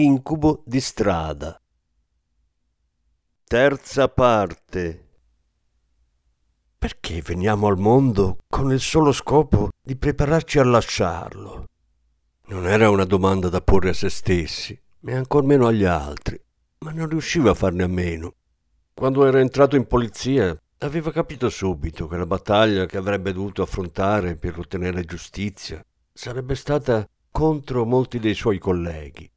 Incubo di strada. Terza parte. Perché veniamo al mondo con il solo scopo di prepararci a lasciarlo? Non era una domanda da porre a se stessi, e ancor meno agli altri, ma non riusciva a farne a meno. Quando era entrato in polizia, aveva capito subito che la battaglia che avrebbe dovuto affrontare per ottenere giustizia sarebbe stata contro molti dei suoi colleghi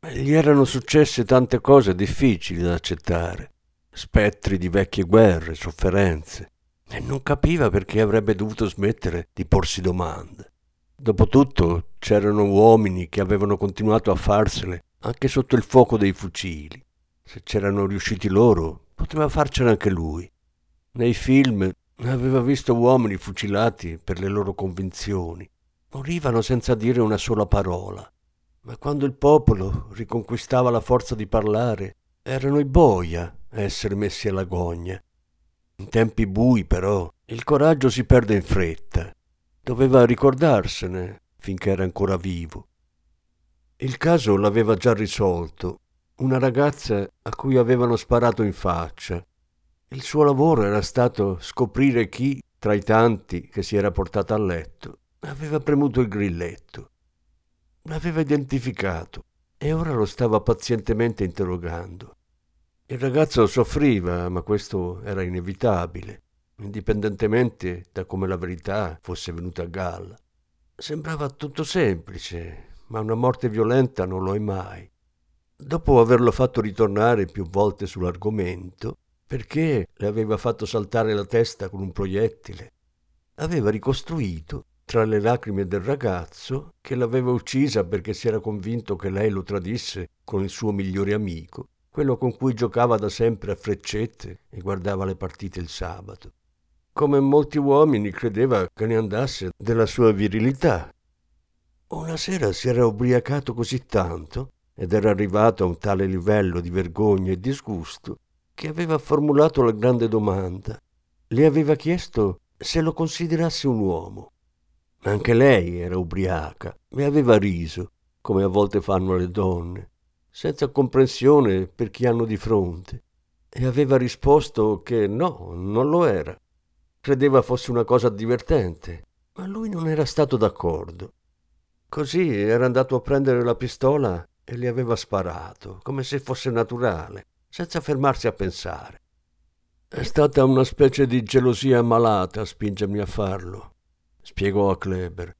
gli erano successe tante cose difficili da accettare, spettri di vecchie guerre, sofferenze, e non capiva perché avrebbe dovuto smettere di porsi domande. Dopotutto c'erano uomini che avevano continuato a farsele anche sotto il fuoco dei fucili. Se c'erano riusciti loro, poteva farcene anche lui. Nei film aveva visto uomini fucilati per le loro convinzioni. Morivano senza dire una sola parola. Ma quando il popolo riconquistava la forza di parlare, erano i boia a essere messi alla gogna. In tempi bui, però, il coraggio si perde in fretta. Doveva ricordarsene finché era ancora vivo. Il caso l'aveva già risolto. Una ragazza a cui avevano sparato in faccia. Il suo lavoro era stato scoprire chi, tra i tanti che si era portato a letto, aveva premuto il grilletto. L'aveva identificato e ora lo stava pazientemente interrogando. Il ragazzo soffriva, ma questo era inevitabile, indipendentemente da come la verità fosse venuta a galla. Sembrava tutto semplice, ma una morte violenta non lo è mai. Dopo averlo fatto ritornare più volte sull'argomento, perché le aveva fatto saltare la testa con un proiettile, aveva ricostruito tra le lacrime del ragazzo che l'aveva uccisa perché si era convinto che lei lo tradisse con il suo migliore amico, quello con cui giocava da sempre a freccette e guardava le partite il sabato. Come molti uomini credeva che ne andasse della sua virilità. Una sera si era ubriacato così tanto ed era arrivato a un tale livello di vergogna e disgusto che aveva formulato la grande domanda. Le aveva chiesto se lo considerasse un uomo. Anche lei era ubriaca e aveva riso, come a volte fanno le donne, senza comprensione per chi hanno di fronte, e aveva risposto che no, non lo era. Credeva fosse una cosa divertente, ma lui non era stato d'accordo. Così era andato a prendere la pistola e le aveva sparato, come se fosse naturale, senza fermarsi a pensare. È stata una specie di gelosia malata a spingermi a farlo spiegò a Kleber.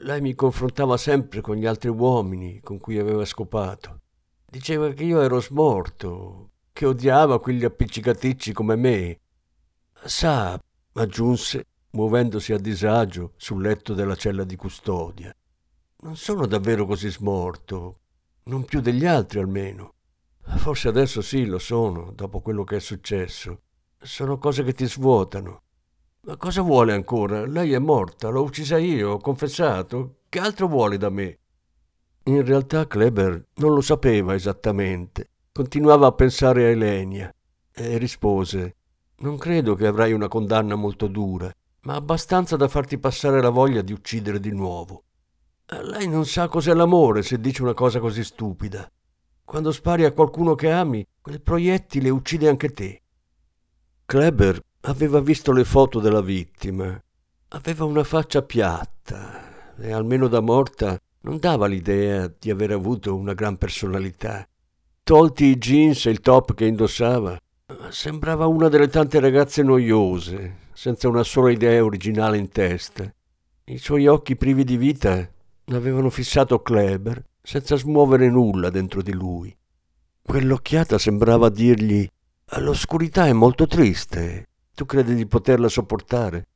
Lei mi confrontava sempre con gli altri uomini con cui aveva scopato. Diceva che io ero smorto, che odiava quegli appiccicaticci come me. Sa, aggiunse, muovendosi a disagio sul letto della cella di custodia. Non sono davvero così smorto, non più degli altri almeno. Forse adesso sì lo sono, dopo quello che è successo. Sono cose che ti svuotano. Ma cosa vuole ancora? Lei è morta, l'ho uccisa io, ho confessato. Che altro vuole da me? In realtà Kleber non lo sapeva esattamente. Continuava a pensare a Elenia e rispose: Non credo che avrai una condanna molto dura, ma abbastanza da farti passare la voglia di uccidere di nuovo. Lei non sa cos'è l'amore se dice una cosa così stupida. Quando spari a qualcuno che ami, quel proiettile uccide anche te. Kleber Aveva visto le foto della vittima. Aveva una faccia piatta e almeno da morta non dava l'idea di aver avuto una gran personalità. Tolti i jeans e il top che indossava, sembrava una delle tante ragazze noiose, senza una sola idea originale in testa. I suoi occhi privi di vita avevano fissato Kleber senza smuovere nulla dentro di lui. Quell'occhiata sembrava dirgli l'oscurità è molto triste tu credi di poterla sopportare?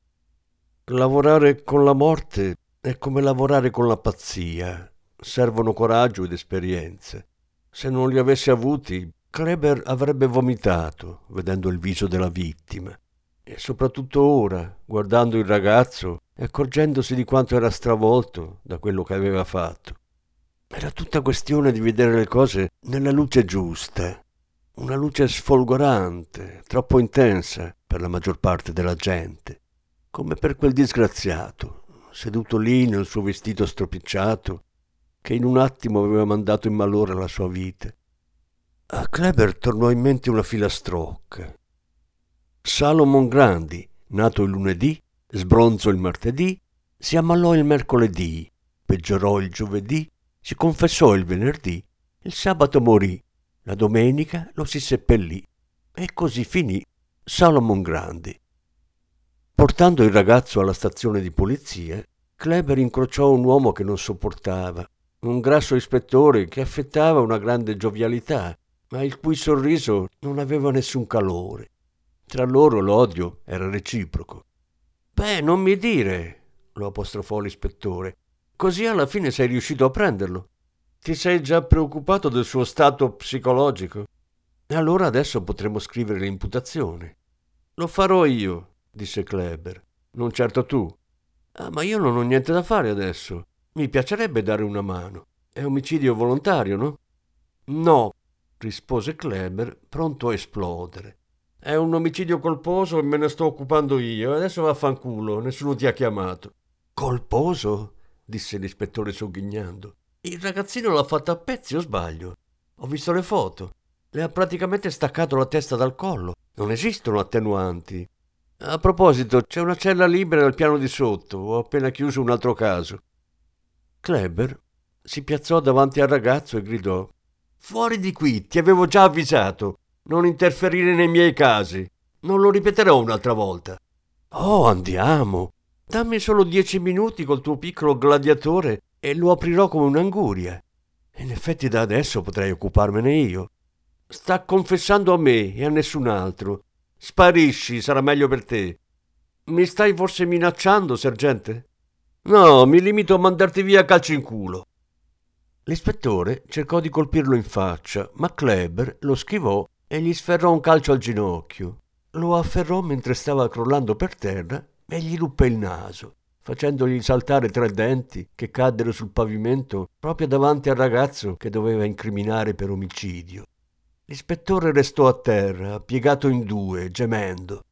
Lavorare con la morte è come lavorare con la pazzia. Servono coraggio ed esperienze. Se non li avesse avuti, Kleber avrebbe vomitato vedendo il viso della vittima. E soprattutto ora, guardando il ragazzo e accorgendosi di quanto era stravolto da quello che aveva fatto. Era tutta questione di vedere le cose nella luce giusta, una luce sfolgorante, troppo intensa per la maggior parte della gente, come per quel disgraziato, seduto lì nel suo vestito stropicciato, che in un attimo aveva mandato in malore la sua vita. A Kleber tornò in mente una filastrocca, Salomon Grandi, nato il lunedì, sbronzo il martedì, si ammalò il mercoledì, peggiorò il giovedì, si confessò il venerdì, il sabato morì, la domenica lo si seppellì e così finì Salomon Grandi. Portando il ragazzo alla stazione di polizia, Kleber incrociò un uomo che non sopportava, un grasso ispettore che affettava una grande giovialità, ma il cui sorriso non aveva nessun calore. Tra loro l'odio era reciproco. Beh, non mi dire, lo apostrofò l'ispettore. Così alla fine sei riuscito a prenderlo. Ti sei già preoccupato del suo stato psicologico? E allora adesso potremo scrivere l'imputazione. Lo farò io, disse Kleber. Non certo tu. Ah, ma io non ho niente da fare adesso. Mi piacerebbe dare una mano. È omicidio volontario, no? No, rispose Kleber, pronto a esplodere. È un omicidio colposo e me ne sto occupando io. Adesso vaffanculo, nessuno ti ha chiamato. Colposo? disse l'ispettore sogghignando. Il ragazzino l'ha fatta a pezzi o sbaglio? Ho visto le foto. Le ha praticamente staccato la testa dal collo. Non esistono attenuanti. A proposito, c'è una cella libera al piano di sotto. Ho appena chiuso un altro caso. Kleber si piazzò davanti al ragazzo e gridò: Fuori di qui, ti avevo già avvisato. Non interferire nei miei casi. Non lo ripeterò un'altra volta. Oh, andiamo. Dammi solo dieci minuti col tuo piccolo gladiatore e lo aprirò come un'anguria. In effetti da adesso potrei occuparmene io. Sta confessando a me e a nessun altro. Sparisci, sarà meglio per te. Mi stai forse minacciando, sergente? No, mi limito a mandarti via a calci in culo. L'ispettore cercò di colpirlo in faccia, ma Kleber lo schivò e gli sferrò un calcio al ginocchio. Lo afferrò mentre stava crollando per terra e gli ruppe il naso, facendogli saltare tre denti che caddero sul pavimento proprio davanti al ragazzo che doveva incriminare per omicidio. L'ispettore restò a terra, piegato in due, gemendo.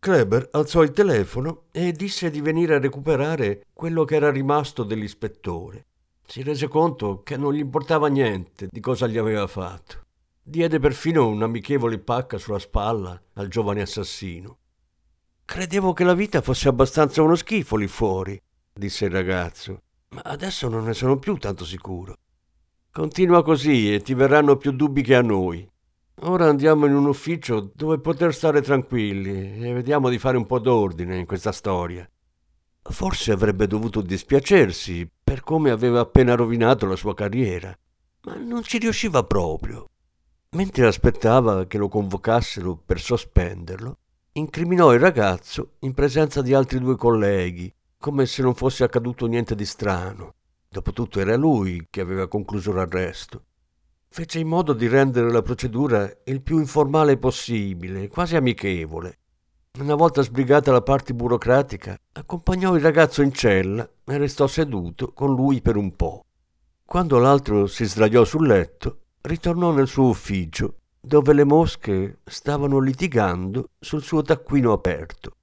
Kleber alzò il telefono e disse di venire a recuperare quello che era rimasto dell'ispettore. Si rese conto che non gli importava niente di cosa gli aveva fatto. Diede perfino un'amichevole pacca sulla spalla al giovane assassino. Credevo che la vita fosse abbastanza uno schifo lì fuori, disse il ragazzo, ma adesso non ne sono più tanto sicuro. Continua così e ti verranno più dubbi che a noi. Ora andiamo in un ufficio dove poter stare tranquilli e vediamo di fare un po' d'ordine in questa storia. Forse avrebbe dovuto dispiacersi per come aveva appena rovinato la sua carriera, ma non ci riusciva proprio. Mentre aspettava che lo convocassero per sospenderlo, incriminò il ragazzo in presenza di altri due colleghi, come se non fosse accaduto niente di strano. Dopotutto era lui che aveva concluso l'arresto. Fece in modo di rendere la procedura il più informale possibile, quasi amichevole. Una volta sbrigata la parte burocratica, accompagnò il ragazzo in cella e restò seduto con lui per un po'. Quando l'altro si sdraiò sul letto, ritornò nel suo ufficio, dove le mosche stavano litigando sul suo taccuino aperto.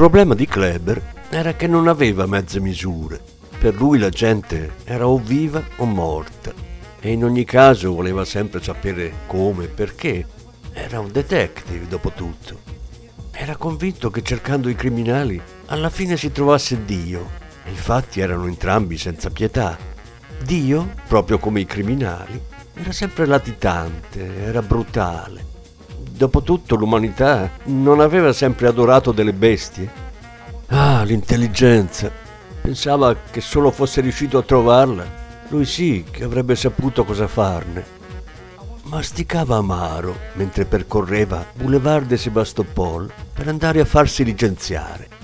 Problema di Kleber era che non aveva mezze misure. Per lui la gente era o viva o morta e in ogni caso voleva sempre sapere come e perché. Era un detective, dopo tutto. Era convinto che cercando i criminali alla fine si trovasse Dio. Infatti erano entrambi senza pietà. Dio, proprio come i criminali, era sempre latitante, era brutale Dopotutto l'umanità non aveva sempre adorato delle bestie? Ah, l'intelligenza. Pensava che solo fosse riuscito a trovarla. Lui sì che avrebbe saputo cosa farne. Masticava amaro mentre percorreva Boulevard de Sebastopol per andare a farsi licenziare.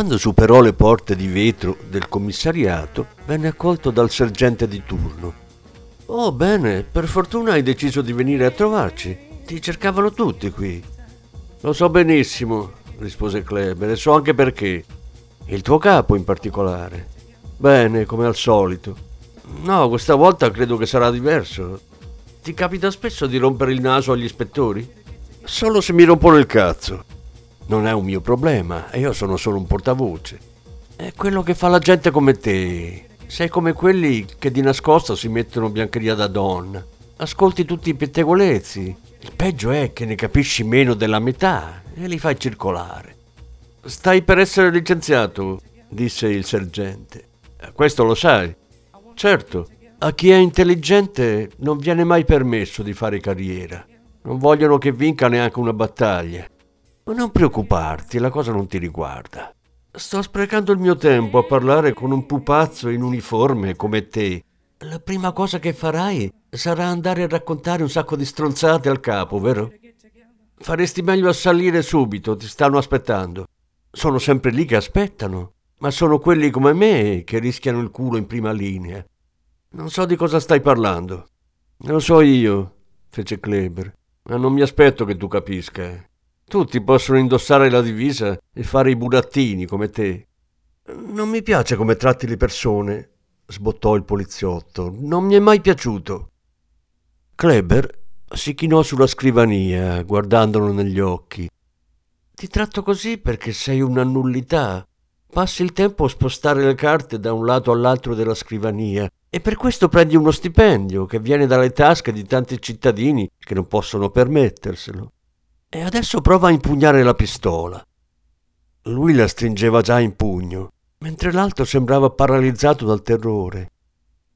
Quando superò le porte di vetro del commissariato, venne accolto dal sergente di turno. Oh, bene, per fortuna hai deciso di venire a trovarci. Ti cercavano tutti qui. Lo so benissimo, rispose Kleber, e so anche perché. Il tuo capo in particolare. Bene, come al solito. No, questa volta credo che sarà diverso. Ti capita spesso di rompere il naso agli ispettori? Solo se mi rompono il cazzo. Non è un mio problema io sono solo un portavoce. È quello che fa la gente come te. Sei come quelli che di nascosto si mettono biancheria da donna. Ascolti tutti i pettegolezzi. Il peggio è che ne capisci meno della metà e li fai circolare. Stai per essere licenziato, disse il sergente. Questo lo sai. Certo, a chi è intelligente non viene mai permesso di fare carriera. Non vogliono che vinca neanche una battaglia. Ma non preoccuparti, la cosa non ti riguarda. Sto sprecando il mio tempo a parlare con un pupazzo in uniforme come te. La prima cosa che farai sarà andare a raccontare un sacco di stronzate al capo, vero? Faresti meglio a salire subito, ti stanno aspettando. Sono sempre lì che aspettano, ma sono quelli come me che rischiano il culo in prima linea. Non so di cosa stai parlando. Lo so io, fece Kleber, ma non mi aspetto che tu capisca. Tutti possono indossare la divisa e fare i burattini come te. Non mi piace come tratti le persone, sbottò il poliziotto. Non mi è mai piaciuto. Kleber si chinò sulla scrivania, guardandolo negli occhi. Ti tratto così perché sei una nullità. Passi il tempo a spostare le carte da un lato all'altro della scrivania e per questo prendi uno stipendio che viene dalle tasche di tanti cittadini che non possono permetterselo. E adesso prova a impugnare la pistola. Lui la stringeva già in pugno, mentre l'altro sembrava paralizzato dal terrore.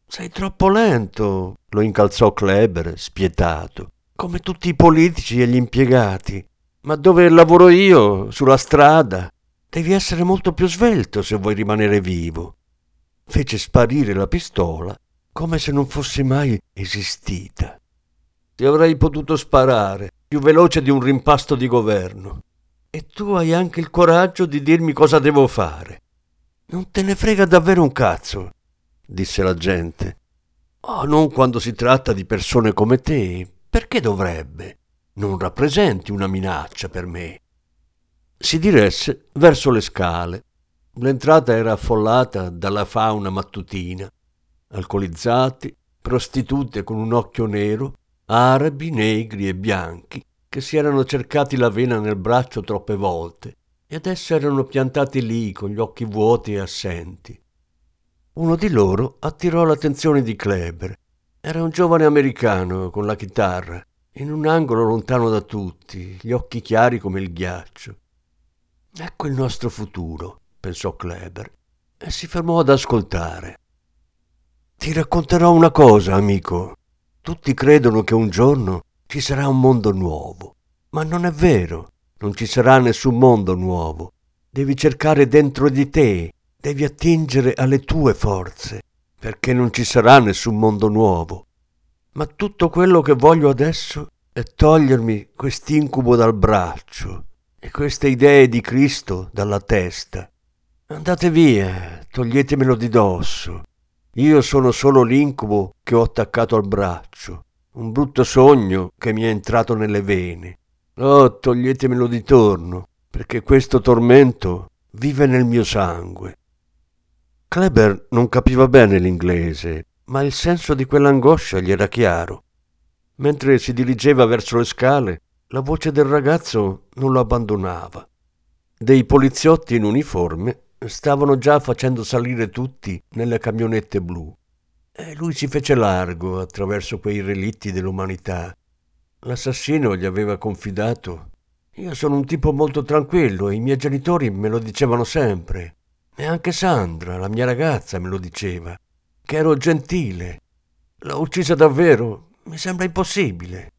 Sei troppo lento, lo incalzò Kleber, spietato, come tutti i politici e gli impiegati. Ma dove lavoro io, sulla strada, devi essere molto più svelto se vuoi rimanere vivo fece sparire la pistola come se non fosse mai esistita. Ti avrei potuto sparare, più veloce di un rimpasto di governo. E tu hai anche il coraggio di dirmi cosa devo fare. Non te ne frega davvero un cazzo, disse la gente. Oh, non quando si tratta di persone come te. Perché dovrebbe? Non rappresenti una minaccia per me. Si diresse verso le scale L'entrata era affollata dalla fauna mattutina, alcolizzati, prostitute con un occhio nero, arabi, negri e bianchi, che si erano cercati la vena nel braccio troppe volte e adesso erano piantati lì con gli occhi vuoti e assenti. Uno di loro attirò l'attenzione di Kleber. Era un giovane americano con la chitarra, in un angolo lontano da tutti, gli occhi chiari come il ghiaccio. Ecco il nostro futuro, pensò Kleber, e si fermò ad ascoltare. Ti racconterò una cosa, amico. Tutti credono che un giorno ci sarà un mondo nuovo, ma non è vero, non ci sarà nessun mondo nuovo. Devi cercare dentro di te, devi attingere alle tue forze, perché non ci sarà nessun mondo nuovo. Ma tutto quello che voglio adesso è togliermi quest'incubo dal braccio e queste idee di Cristo dalla testa Andate via, toglietemelo di dosso. Io sono solo l'incubo che ho attaccato al braccio, un brutto sogno che mi è entrato nelle vene. Oh, toglietemelo di torno, perché questo tormento vive nel mio sangue. Kleber non capiva bene l'inglese, ma il senso di quell'angoscia gli era chiaro. Mentre si dirigeva verso le scale, la voce del ragazzo non lo abbandonava. Dei poliziotti in uniforme stavano già facendo salire tutti nelle camionette blu. E lui si fece largo attraverso quei relitti dell'umanità. L'assassino gli aveva confidato. Io sono un tipo molto tranquillo e i miei genitori me lo dicevano sempre. E anche Sandra, la mia ragazza, me lo diceva. Che ero gentile. L'ho uccisa davvero? Mi sembra impossibile.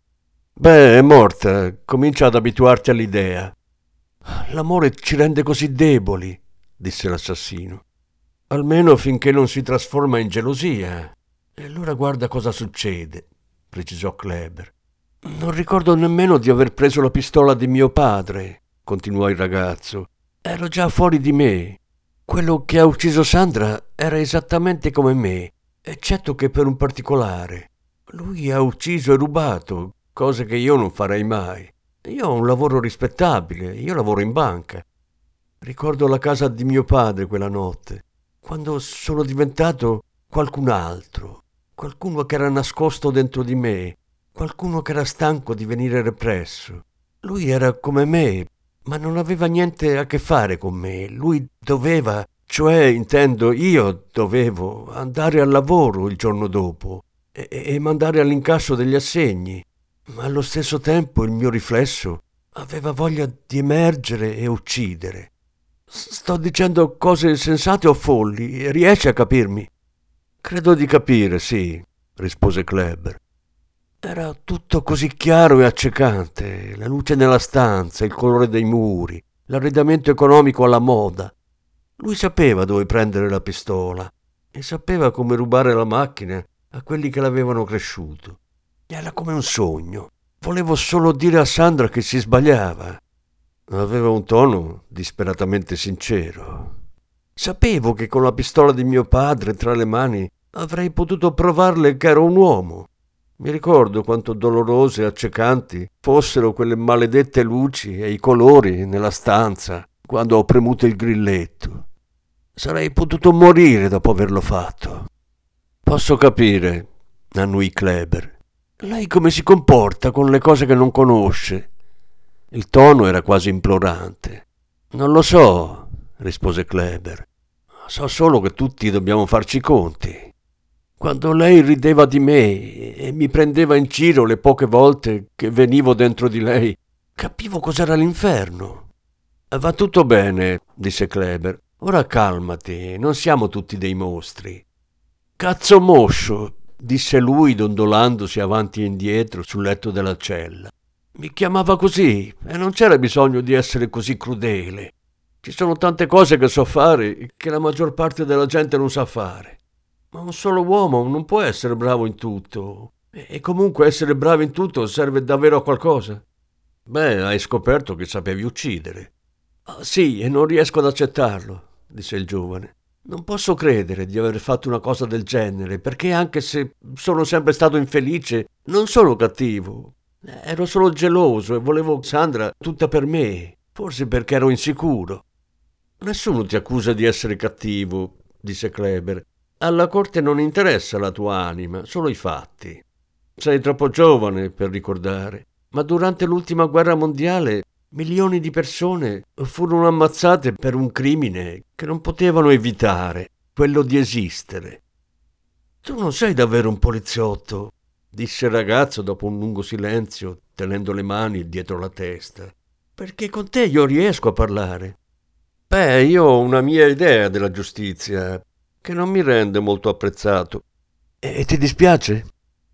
Beh, è morta. Comincia ad abituarti all'idea. L'amore ci rende così deboli disse l'assassino. Almeno finché non si trasforma in gelosia. E allora guarda cosa succede, precisò Kleber. Non ricordo nemmeno di aver preso la pistola di mio padre, continuò il ragazzo. Ero già fuori di me. Quello che ha ucciso Sandra era esattamente come me, eccetto che per un particolare. Lui ha ucciso e rubato, cose che io non farei mai. Io ho un lavoro rispettabile, io lavoro in banca. Ricordo la casa di mio padre quella notte, quando sono diventato qualcun altro, qualcuno che era nascosto dentro di me, qualcuno che era stanco di venire represso. Lui era come me, ma non aveva niente a che fare con me. Lui doveva, cioè intendo io dovevo andare al lavoro il giorno dopo e, e mandare all'incasso degli assegni, ma allo stesso tempo il mio riflesso aveva voglia di emergere e uccidere. Sto dicendo cose sensate o folli, riesci a capirmi? Credo di capire, sì, rispose Kleber. Era tutto così chiaro e accecante, la luce nella stanza, il colore dei muri, l'arredamento economico alla moda. Lui sapeva dove prendere la pistola e sapeva come rubare la macchina a quelli che l'avevano cresciuto. Era come un sogno. Volevo solo dire a Sandra che si sbagliava. Aveva un tono disperatamente sincero. Sapevo che con la pistola di mio padre tra le mani avrei potuto provarle che ero un uomo. Mi ricordo quanto dolorose e accecanti fossero quelle maledette luci e i colori nella stanza quando ho premuto il grilletto. Sarei potuto morire dopo averlo fatto. Posso capire, annui Kleber. Lei come si comporta con le cose che non conosce? Il tono era quasi implorante. Non lo so, rispose Kleber. So solo che tutti dobbiamo farci conti. Quando lei rideva di me e mi prendeva in giro le poche volte che venivo dentro di lei, capivo cos'era l'inferno. Va tutto bene, disse Kleber. Ora calmati, non siamo tutti dei mostri. Cazzo moscio, disse lui dondolandosi avanti e indietro sul letto della cella. Mi chiamava così e non c'era bisogno di essere così crudele. Ci sono tante cose che so fare che la maggior parte della gente non sa fare. Ma un solo uomo non può essere bravo in tutto. E comunque essere bravo in tutto serve davvero a qualcosa. Beh, hai scoperto che sapevi uccidere. Ah, sì, e non riesco ad accettarlo, disse il giovane. Non posso credere di aver fatto una cosa del genere, perché anche se sono sempre stato infelice, non sono cattivo. Ero solo geloso e volevo Sandra tutta per me, forse perché ero insicuro. Nessuno ti accusa di essere cattivo, disse Kleber. Alla corte non interessa la tua anima, solo i fatti. Sei troppo giovane per ricordare, ma durante l'ultima guerra mondiale Milioni di persone furono ammazzate per un crimine che non potevano evitare, quello di esistere. Tu non sei davvero un poliziotto, disse il ragazzo dopo un lungo silenzio, tenendo le mani dietro la testa. Perché con te io riesco a parlare. Beh, io ho una mia idea della giustizia, che non mi rende molto apprezzato. E ti dispiace?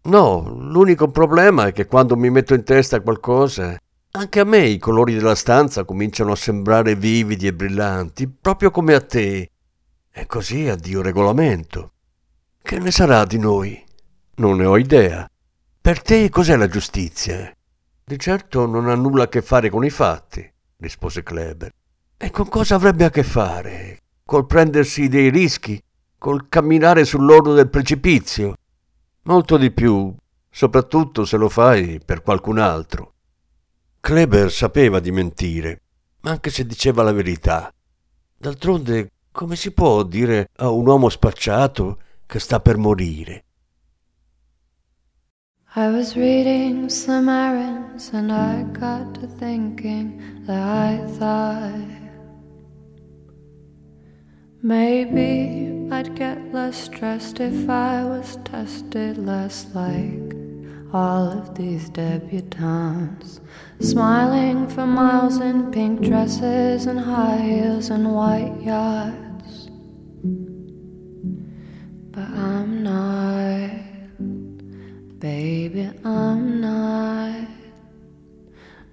No, l'unico problema è che quando mi metto in testa qualcosa anche a me i colori della stanza cominciano a sembrare vividi e brillanti, proprio come a te. E così addio regolamento. Che ne sarà di noi? Non ne ho idea. Per te cos'è la giustizia? Di certo non ha nulla a che fare con i fatti, rispose Kleber. E con cosa avrebbe a che fare? Col prendersi dei rischi? Col camminare sull'orlo del precipizio? Molto di più, soprattutto se lo fai per qualcun altro. Kleber sapeva di mentire, anche se diceva la verità. D'altronde, come si può dire a un uomo spacciato che sta per morire? I was reading some errands and I got to thinking that I thought maybe I'd get less stressed if I was tested less like all of these debutantes, smiling for miles in pink dresses and high heels and white yachts. I'm not.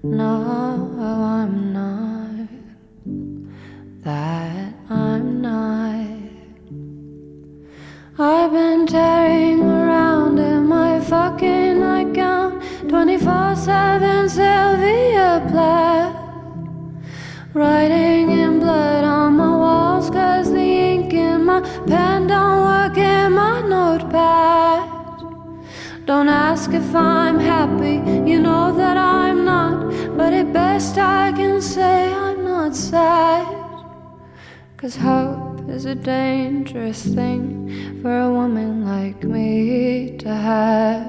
No, I'm not. That I'm not. I've been tearing around in my fucking nightgown 24 7 Sylvia Plath. Writing in blood on my walls cause the ink in my pen Don't ask if I'm happy, you know that I'm not. But at best I can say I'm not sad. Cause hope is a dangerous thing for a woman like me to have.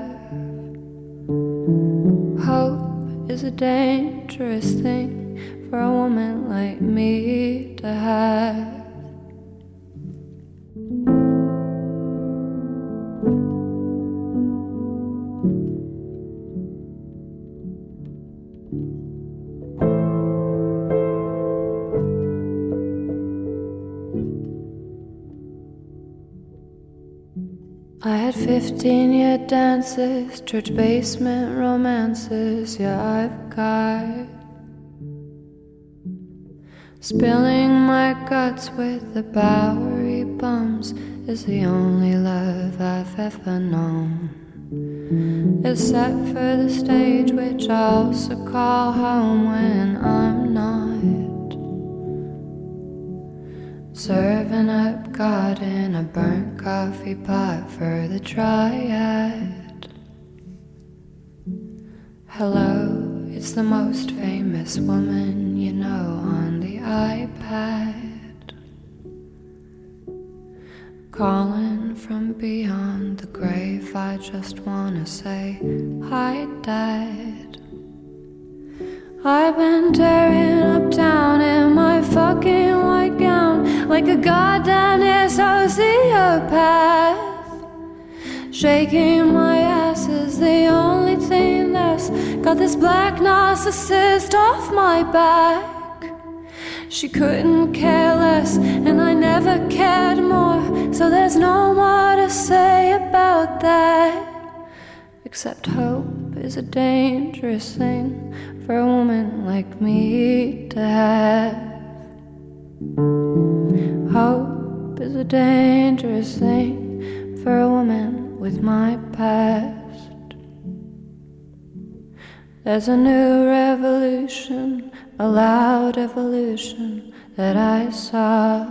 Hope is a dangerous thing for a woman like me to have. 15 year dances, church basement romances, yeah, I've got. Spilling my guts with the Bowery bums is the only love I've ever known. Except for the stage, which I also call home when I'm not. Serving up God in a burnt coffee pot for the triad. Hello, it's the most famous woman you know on the iPad. Calling from beyond the grave, I just wanna say, Hi, Dad. I've been tearing up town in my fucking gown like a goddamn sociopath. Shaking my ass is the only thing that's got this black narcissist off my back. She couldn't care less, and I never cared more, so there's no more to say about that. Except hope is a dangerous thing for a woman like me to have. Is a dangerous thing for a woman with my past. There's a new revolution, a loud evolution that I saw.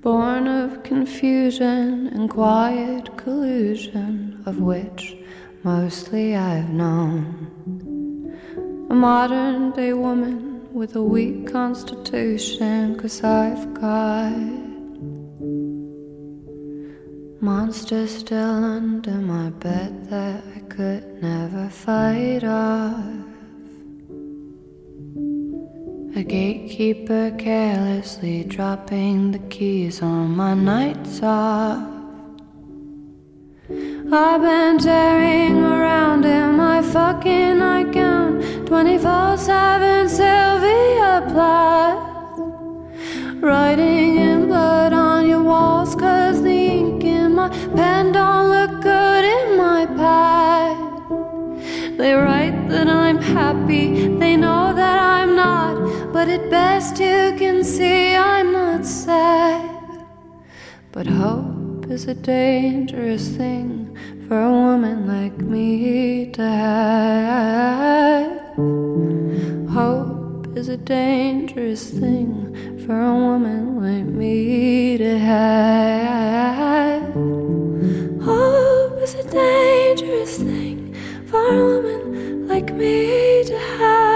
Born of confusion and quiet collusion, of which mostly I've known. A modern day woman with a weak constitution, cause I've got monsters still under my bed that I could never fight off. A gatekeeper carelessly dropping the keys on my nights off. I've been tearing around in my fucking nightgown 24 7 Sylvia Plath. Writing in blood on your walls, cause the ink in my pen don't look good in my pad. They write that I'm happy, they know that I'm not, but at best you can see I'm not sad. But hope is a dangerous thing for a woman like me to have. Is a dangerous thing for a woman like me to have. Hope is a dangerous thing for a woman like me to have.